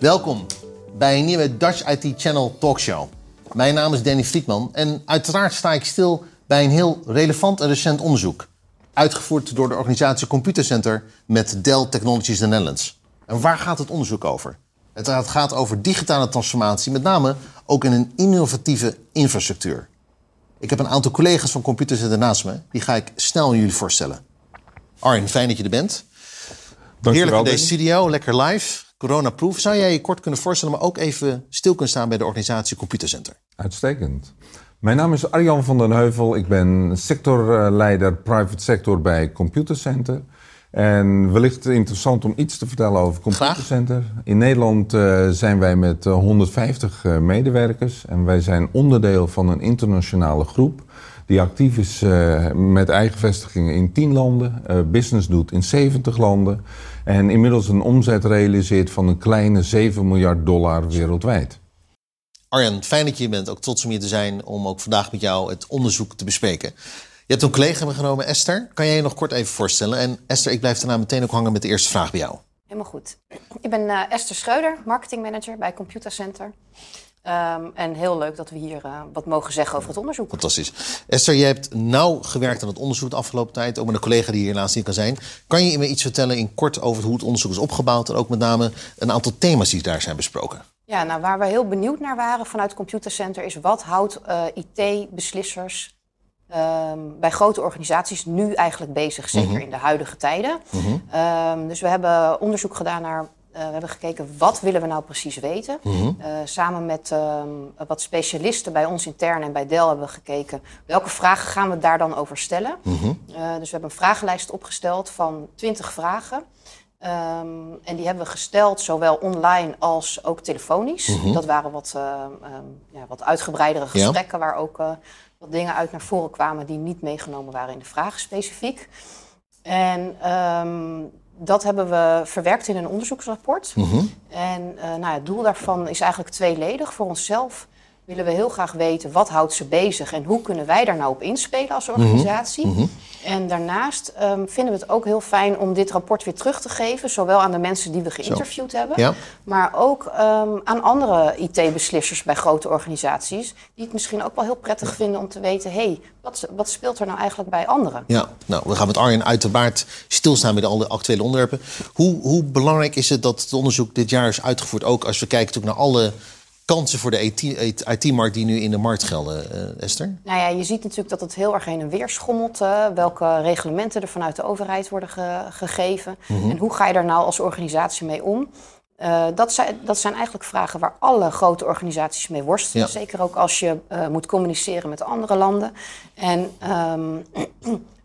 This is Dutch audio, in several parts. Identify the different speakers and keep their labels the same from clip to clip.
Speaker 1: Welkom bij een nieuwe Dutch IT Channel talkshow. Mijn naam is Danny Friedman en uiteraard sta ik stil bij een heel relevant en recent onderzoek. Uitgevoerd door de organisatie Computercenter met Dell Technologies the Netherlands. En waar gaat het onderzoek over? Het gaat over digitale transformatie, met name ook in een innovatieve infrastructuur. Ik heb een aantal collega's van Computercenter naast me. Die ga ik snel aan jullie voorstellen. Arjen, fijn dat je er bent. Heerlijk in deze studio, lekker live. Corona-proof. Zou jij je kort kunnen voorstellen, maar ook even stil kunnen staan bij de organisatie Computercenter?
Speaker 2: Uitstekend. Mijn naam is Arjan van den Heuvel. Ik ben sectorleider private sector bij Computercenter. En wellicht interessant om iets te vertellen over Computercenter. In Nederland uh, zijn wij met 150 uh, medewerkers en wij zijn onderdeel van een internationale groep die actief is uh, met eigen vestigingen in 10 landen, business doet in 70 landen en inmiddels een omzet realiseert van een kleine 7 miljard dollar wereldwijd.
Speaker 1: Arjan, fijn dat je hier bent. Ook trots om hier te zijn om ook vandaag met jou het onderzoek te bespreken. Je hebt een collega meegenomen, Esther. Kan jij je nog kort even voorstellen? En Esther, ik blijf daarna meteen ook hangen met de eerste vraag bij jou.
Speaker 3: Helemaal goed. Ik ben uh, Esther Schreuder, marketingmanager bij Computercenter. Um, en heel leuk dat we hier uh, wat mogen zeggen over het onderzoek.
Speaker 1: Fantastisch. Esther, jij hebt nauw gewerkt aan het onderzoek de afgelopen tijd. Ook met een collega die hier helaas niet kan zijn. Kan je me iets vertellen in kort over hoe het onderzoek is opgebouwd... en ook met name een aantal thema's die daar zijn besproken?
Speaker 3: Ja, nou, waar we heel benieuwd naar waren vanuit Computercenter... is wat houdt uh, IT-beslissers Um, bij grote organisaties nu eigenlijk bezig, zeker mm -hmm. in de huidige tijden. Mm -hmm. um, dus we hebben onderzoek gedaan naar. Uh, we hebben gekeken wat willen we nou precies weten. Mm -hmm. uh, samen met um, wat specialisten bij ons intern en bij Dell hebben we gekeken welke vragen gaan we daar dan over stellen. Uh, dus we hebben een vragenlijst opgesteld van 20 vragen. en die hebben we gesteld zowel online als ook telefonisch. Dat waren wat, uh, ja, wat uitgebreidere gesprekken ja. waar ook wat dingen uit naar voren kwamen die niet meegenomen waren in de vragen specifiek. En dat hebben we verwerkt in een onderzoeksrapport. Mm -hmm. En uh, nou, het doel daarvan is eigenlijk tweeledig. Voor onszelf willen we heel graag weten wat houdt ze bezig en hoe kunnen wij daar nou op inspelen als organisatie. Mm -hmm. En daarnaast um, vinden we het ook heel fijn om dit rapport weer terug te geven, zowel aan de mensen die we geïnterviewd Zo. hebben, ja. maar ook um, aan andere IT-beslissers bij grote organisaties, die het misschien ook wel heel prettig vinden om te weten, hé, hey, wat, wat, speelt er nou eigenlijk bij anderen?
Speaker 1: Ja, nou, we gaan met Arjen uiteraard stilstaan bij de actuele onderwerpen. Hoe, hoe belangrijk is het dat het onderzoek dit jaar is uitgevoerd, ook als we kijken naar alle kansen voor de IT-markt die nu in de markt gelden, uh, Esther?
Speaker 3: Nou ja, je ziet natuurlijk dat het heel erg heen en weer schommelt. Uh, welke reglementen er vanuit de overheid worden ge gegeven. Mm -hmm. En hoe ga je daar nou als organisatie mee om? Uh, dat, zijn, dat zijn eigenlijk vragen waar alle grote organisaties mee worstelen. Ja. Zeker ook als je moet communiceren met andere landen. En um,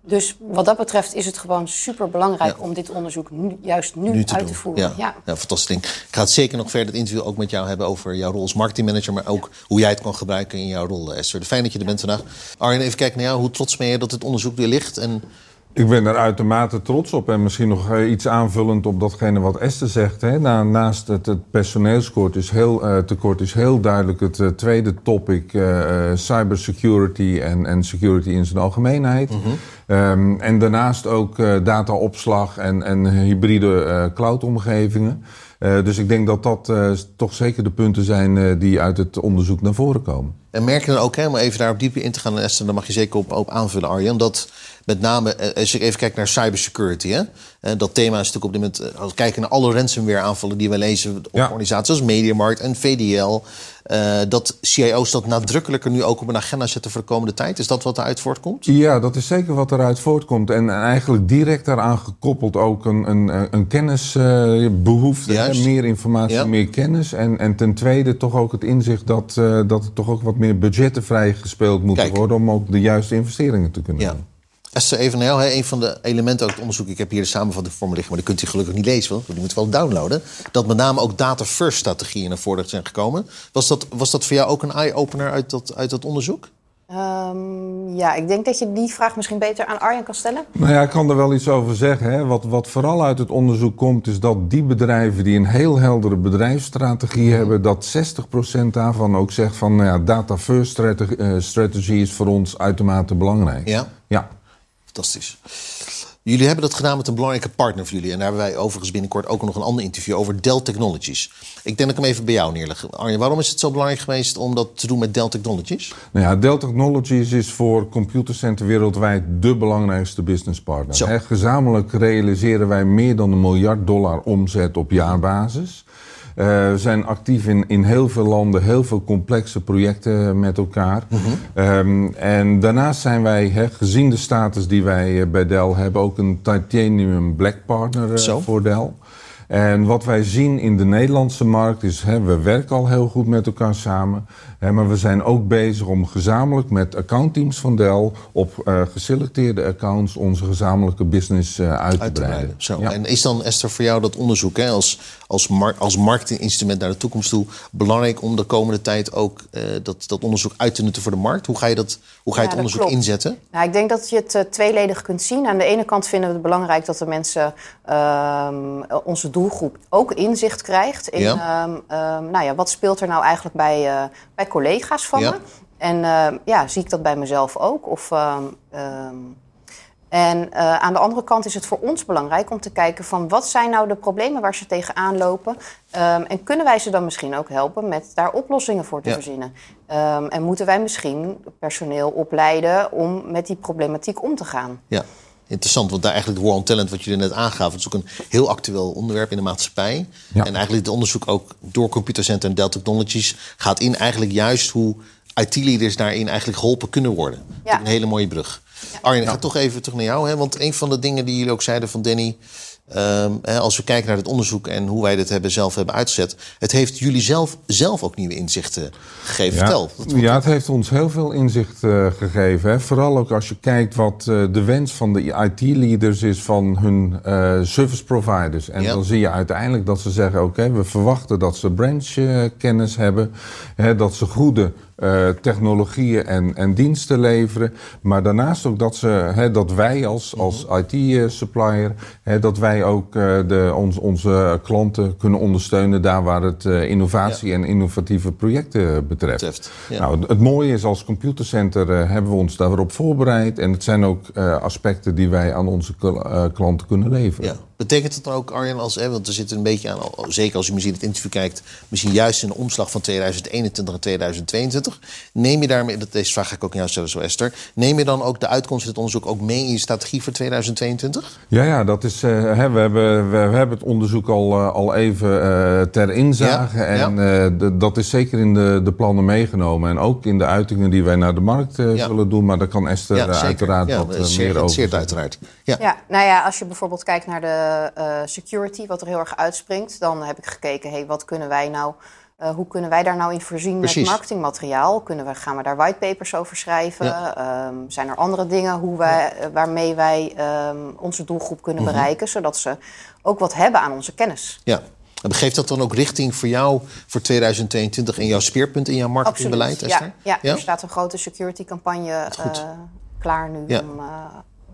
Speaker 3: Dus wat dat betreft is het gewoon super belangrijk ja. om dit onderzoek nu, juist nu,
Speaker 1: nu te
Speaker 3: uit
Speaker 1: doen.
Speaker 3: te voeren.
Speaker 1: Ja. Ja. ja, fantastisch ding. Ik ga het zeker nog verder het interview ook met jou hebben over jouw rol als marketingmanager, maar ook hoe jij het kan gebruiken in jouw rol, Esther. Fijn dat je er bent vandaag. Arjen, even kijken naar jou. Hoe trots ben je dat het onderzoek weer ligt? En
Speaker 2: ik ben er uitermate trots op. En misschien nog iets aanvullend op datgene wat Esther zegt. Hè. naast het, het personeelskort is heel, uh, tekort is heel duidelijk het uh, tweede topic... Uh, cybersecurity en, en security in zijn algemeenheid. Mm -hmm. um, en daarnaast ook dataopslag en, en hybride cloudomgevingen. Dus ik denk dat dat toch zeker de punten zijn die uit het onderzoek naar voren komen.
Speaker 1: En merk je dan ook, hè, om even daarop dieper in te gaan... Esther, dan mag je zeker op, op aanvullen, Arjen... dat met name, als je even kijkt naar cybersecurity. Hè? Dat thema is natuurlijk op dit moment... Als we kijken naar alle ransomware aanvallen die we lezen... op ja. organisaties als Mediamarkt en VDL... Uh, dat CIO's dat nadrukkelijker nu ook op een agenda zetten voor de komende tijd. Is dat wat eruit voortkomt?
Speaker 2: Ja, dat is zeker wat eruit voortkomt. En eigenlijk direct daaraan gekoppeld ook een, een, een kennisbehoefte. Uh, meer informatie, ja. meer kennis. En, en ten tweede toch ook het inzicht dat, uh, dat er toch ook wat meer budgetten vrijgespeeld moeten Kijk. worden... om ook de juiste investeringen te kunnen
Speaker 1: ja.
Speaker 2: doen.
Speaker 1: Esther, even naar jou. Hè. Een van de elementen uit het onderzoek... ik heb hier de samenvatting voor me liggen... maar die kunt u gelukkig niet lezen, want die moet wel downloaden... dat met name ook data-first-strategieën naar voren zijn gekomen. Was dat, was dat voor jou ook een eye-opener uit dat, uit dat onderzoek?
Speaker 3: Um, ja, ik denk dat je die vraag misschien beter aan Arjen kan stellen.
Speaker 2: Nou ja, ik kan er wel iets over zeggen. Hè. Wat, wat vooral uit het onderzoek komt, is dat die bedrijven die een heel heldere bedrijfsstrategie mm. hebben, dat 60% daarvan ook zegt van nou ja, data first strategy, uh, strategy is voor ons uitermate belangrijk.
Speaker 1: Ja.
Speaker 2: Ja.
Speaker 1: Fantastisch. Jullie hebben dat gedaan met een belangrijke partner voor jullie. En daar hebben wij overigens binnenkort ook nog een ander interview over Dell Technologies. Ik denk dat ik hem even bij jou neerleg. Arjen, waarom is het zo belangrijk geweest om dat te doen met Dell Technologies?
Speaker 2: Nou ja, Dell Technologies is voor Computercenter wereldwijd de belangrijkste businesspartner.
Speaker 1: Zo.
Speaker 2: Gezamenlijk realiseren wij meer dan een miljard dollar omzet op jaarbasis. Eh, we zijn actief in, in heel veel landen, heel veel complexe projecten met elkaar. Ehm, en daarnaast zijn wij, gezien de status die wij eh, bij Dell hebben, ook een Titanium Black Partner eh, voor Dell. En wat wij zien in de Nederlandse markt is, hè, we werken al heel goed met elkaar samen. Hè, maar we zijn ook bezig om gezamenlijk met accountteams van Dell op eh, geselecteerde accounts onze gezamenlijke business eh, uit,
Speaker 1: Uit
Speaker 2: te
Speaker 1: te
Speaker 2: breiden.
Speaker 1: Zo.
Speaker 2: Ja.
Speaker 1: En is dan, Esther, voor jou dat onderzoek hè, als, als, mar als marketinginstrument naar de toekomst toe belangrijk om de komende tijd ook eh, dat, dat onderzoek uit te nutten voor de markt? Hoe ga je, dat, hoe ga je
Speaker 3: Ja,
Speaker 1: het onderzoek
Speaker 3: klopt.
Speaker 1: inzetten?
Speaker 3: Nou, ik denk dat je het tweeledig kunt zien. Aan de ene kant vinden we het belangrijk dat de mensen, ehm, onze doelgroep, ook inzicht krijgt in
Speaker 1: Ja.
Speaker 3: ehm, ehm, nou ja, wat speelt er nou eigenlijk bij, eh, bij collega's van
Speaker 1: Ja.
Speaker 3: me. En ehm, ja, zie ik dat bij mezelf ook? Of, ehm, ehm, en eh, aan de andere kant is het voor ons belangrijk om te kijken van wat zijn nou de problemen waar ze tegenaan lopen. Ehm, en kunnen wij ze dan misschien ook helpen met daar oplossingen voor te
Speaker 1: Ja.
Speaker 3: verzinnen. En moeten wij misschien personeel opleiden om met die problematiek om te gaan.
Speaker 1: Ja, interessant. Want daar eigenlijk de War on Talent, wat jullie net aangaven, dat is ook een heel actueel onderwerp in de maatschappij.
Speaker 2: Ja.
Speaker 1: En eigenlijk het onderzoek ook door Computercenter en Dell Technologies gaat in eigenlijk juist hoe IT-leaders daarin eigenlijk geholpen kunnen worden. Dat is Een hele mooie brug. Arjen, ik ga toch even terug naar jou. Hè? Want een van de dingen die jullie ook zeiden van Danny... ehm, hè, als we kijken naar het onderzoek en hoe wij dit hebben, zelf hebben uitgezet... het heeft jullie zelf, zelf ook nieuwe inzichten gegeven. Vertel. Wat- wat-
Speaker 2: Ja, het heeft ons heel veel inzicht eh, gegeven. Hè. Vooral ook als je kijkt wat eh, de wens van de IT-leaders is van hun eh, service providers. En
Speaker 1: Ja.
Speaker 2: dan zie je uiteindelijk dat ze zeggen: oké, we verwachten dat ze branchkennis hebben, hè, dat ze goede eh, technologieën en, en diensten leveren. Maar daarnaast ook dat, ze, hè, dat wij als, als IT-supplier, hè, dat wij ook eh, de, ons, onze klanten kunnen ondersteunen daar waar het eh, innovatie en innovatieve projecten betreft.
Speaker 1: Betreft, ja.
Speaker 2: Nou, het mooie is als computercenter eh, hebben we ons daarop voorbereid. En het zijn ook eh, aspecten die wij aan onze kl- eh, klanten kunnen leveren.
Speaker 1: Ja. Betekent het dan ook, Arjen, als, hè, want er zit een beetje aan, al- zeker als u misschien het interview kijkt, misschien juist in de omslag van 2021 en 2022. Neem je daarmee, dat deze vraag ga ik ook aan jou stellen, zo Esther. Neem je dan ook de uitkomst van het onderzoek ook mee in je strategie voor 2022?
Speaker 2: Ja, ja, dat is, eh, hè, we, hebben, we, we hebben het onderzoek al, eh, al even eh, ter inzage.
Speaker 1: Ja,
Speaker 2: en eh, dat is zeker in de, de plannen meegenomen. En ook in de uitingen die wij naar de markt
Speaker 1: Ja.
Speaker 2: zullen doen. Maar daar kan Esther uiteraard
Speaker 1: ja,
Speaker 2: wat
Speaker 1: dat is zeer
Speaker 2: meer over
Speaker 1: geïnteresseerd
Speaker 2: zeggen.
Speaker 1: uiteraard. Ja.
Speaker 3: Ja, nou ja, als je bijvoorbeeld kijkt naar de security, wat er heel erg uitspringt, dan heb ik gekeken, hey, wat kunnen wij nou, eh, hoe kunnen wij daar nou in voorzien
Speaker 1: Precies.
Speaker 3: met marketingmateriaal? Kunnen we, gaan we daar whitepapers over schrijven? Ehm, zijn er andere dingen hoe wij, eh, waarmee wij ehm, onze doelgroep kunnen
Speaker 1: Mhm.
Speaker 3: bereiken, zodat ze ook wat hebben aan onze kennis?
Speaker 1: ja. En Geeft dat dan ook richting voor jou voor 2022 en jouw speerpunt in jouw marketingbeleid,
Speaker 3: ja,
Speaker 1: Esther?
Speaker 3: ja, er staat een grote security campagne eh, klaar nu
Speaker 1: Ja.
Speaker 3: om eh,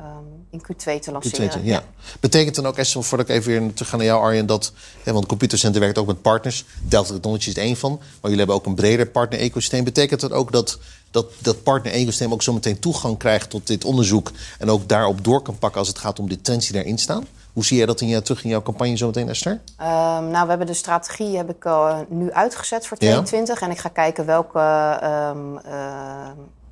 Speaker 3: ehm, in Q2 te lanceren.
Speaker 1: ja. Betekent dan ook, Esther, voordat ik even weer terug ga naar jou, Arjen, dat, hè, want Computercenter werkt ook met partners. Delta Technologies is één van, maar jullie hebben ook een breder partner-ecosysteem. Betekent dat ook dat dat, dat partner-ecosysteem ook zometeen toegang krijgt tot dit onderzoek en ook daarop door kan pakken als het gaat om de trends die daarin staan? Hoe zie jij dat in terug in jouw campagne zometeen, Esther?
Speaker 3: Ehm, nou, we hebben de strategie heb ik, eh, nu uitgezet voor
Speaker 1: Ja.
Speaker 3: 22. En ik ga kijken welke, ehm,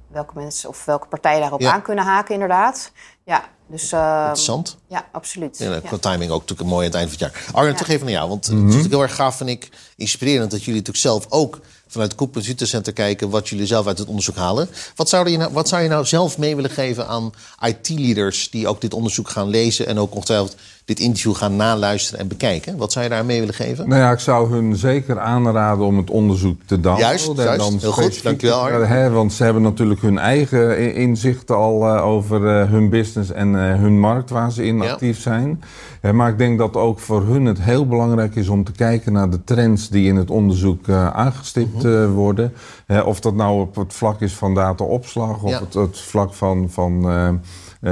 Speaker 3: welke mensen of welke partijen daarop
Speaker 1: Ja.
Speaker 3: aan kunnen haken, inderdaad. Ja, dus... ehm,
Speaker 1: Interessant.
Speaker 3: Ja, absoluut.
Speaker 1: Ja,
Speaker 3: Ja.
Speaker 1: qua timing ook natuurlijk mooi aan het eind van het jaar. Arjen,
Speaker 3: Ja.
Speaker 1: terug even naar jou. Want het is natuurlijk heel erg gaaf, vind ik, inspirerend... dat jullie natuurlijk zelf ook vanuit het Computercenter kijken... wat jullie zelf uit het onderzoek halen. Wat zou je nou, wat zou je nou zelf mee willen geven aan IT-leaders... die ook dit onderzoek gaan lezen en ook ongetwijfeld dit interview gaan naluisteren en bekijken? Wat zou je daar mee willen geven?
Speaker 2: Nou ja, ik zou hun zeker aanraden om het onderzoek te downloaden.
Speaker 1: Juist,
Speaker 2: En
Speaker 1: juist.
Speaker 2: dan
Speaker 1: Heel goed. Dankjewel.
Speaker 2: Hè, want ze hebben natuurlijk hun eigen i- inzichten al eh, over eh, hun business en eh, hun markt waar ze in
Speaker 1: Ja.
Speaker 2: actief zijn. Eh, maar ik denk dat ook voor hun het heel belangrijk is om te kijken naar de trends die in het onderzoek eh, aangestipt
Speaker 1: Mhm.
Speaker 2: eh, worden. Eh, of dat nou op het vlak is van dataopslag of
Speaker 1: Ja.
Speaker 2: het, het vlak van, van eh,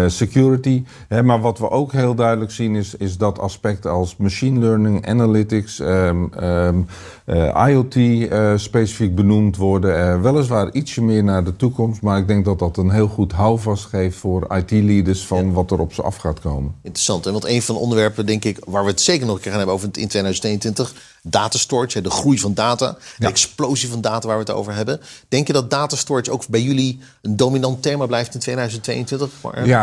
Speaker 2: security. Hè, maar wat we ook heel duidelijk zien is, is dat aspecten als machine learning, analytics, ehm, ehm, eh, IoT eh, specifiek benoemd worden. weliswaar ietsje meer naar de toekomst, maar ik denk dat dat een heel goed houvast geeft voor IT-leaders van wat er op ze af gaat komen.
Speaker 1: Interessant. En want een van de onderwerpen, denk ik, waar we het zeker nog een keer gaan hebben over in 2022, data storage, de groei van data, de explosie van data waar we het over hebben. Denk je dat data storage ook bij jullie een dominant thema blijft in 2022?
Speaker 2: Ja,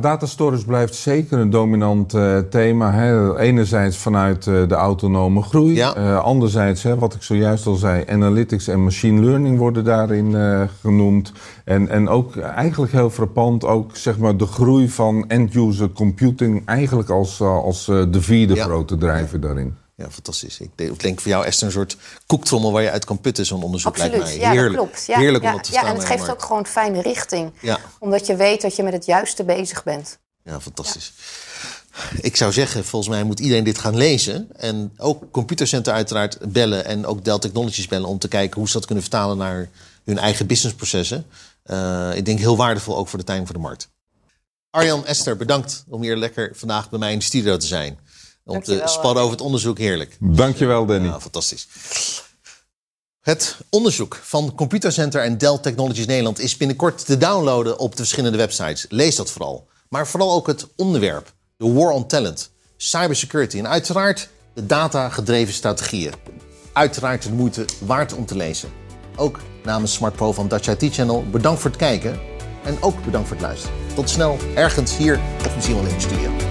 Speaker 2: data storage blijft zeker een dominant uh, thema. Hè. Enerzijds vanuit uh, de autonome groei. Ja. Uh, anderzijds, hè, wat ik zojuist al zei, analytics en machine learning worden daarin genoemd. En, en ook eigenlijk heel frappant ook zeg maar, de groei van end-user computing eigenlijk als, als de vierde grote drijver daarin.
Speaker 1: Ja, fantastisch. Ik denk voor jou, Esther, een soort koektrommel waar je uit kan putten, zo'n onderzoek
Speaker 3: Absoluut.
Speaker 1: lijkt mij.
Speaker 3: Ja, dat klopt. Ja,
Speaker 1: Heerlijk
Speaker 3: ja,
Speaker 1: om te staan.
Speaker 3: Ja, en het geeft ook gewoon fijne richting. Ja. Omdat je weet dat je met het juiste bezig bent.
Speaker 1: Ja, fantastisch. Ik zou zeggen, volgens mij moet iedereen dit gaan lezen. En ook Computercenter uiteraard bellen. En ook Dell Technologies bellen om te kijken hoe ze dat kunnen vertalen naar hun eigen businessprocessen. Uh, ik denk heel waardevol ook voor de timing voor de markt. Arjan, Esther, bedankt om hier lekker vandaag bij mij in de studio te zijn. Om te spannen over het onderzoek, heerlijk.
Speaker 2: Dankjewel, Danny.
Speaker 1: Ja, fantastisch. Het onderzoek van Computercenter en Dell Technologies Nederland is binnenkort te downloaden op de verschillende websites. Lees dat vooral. Maar vooral ook het onderwerp, de war on talent, cybersecurity en uiteraard de data-gedreven strategieën. Uiteraard de moeite waard om te lezen. Ook namens Smart Pro van Dutch IT Channel bedankt voor het kijken en ook bedankt voor het luisteren. Tot snel, ergens hier of misschien wel in de studio.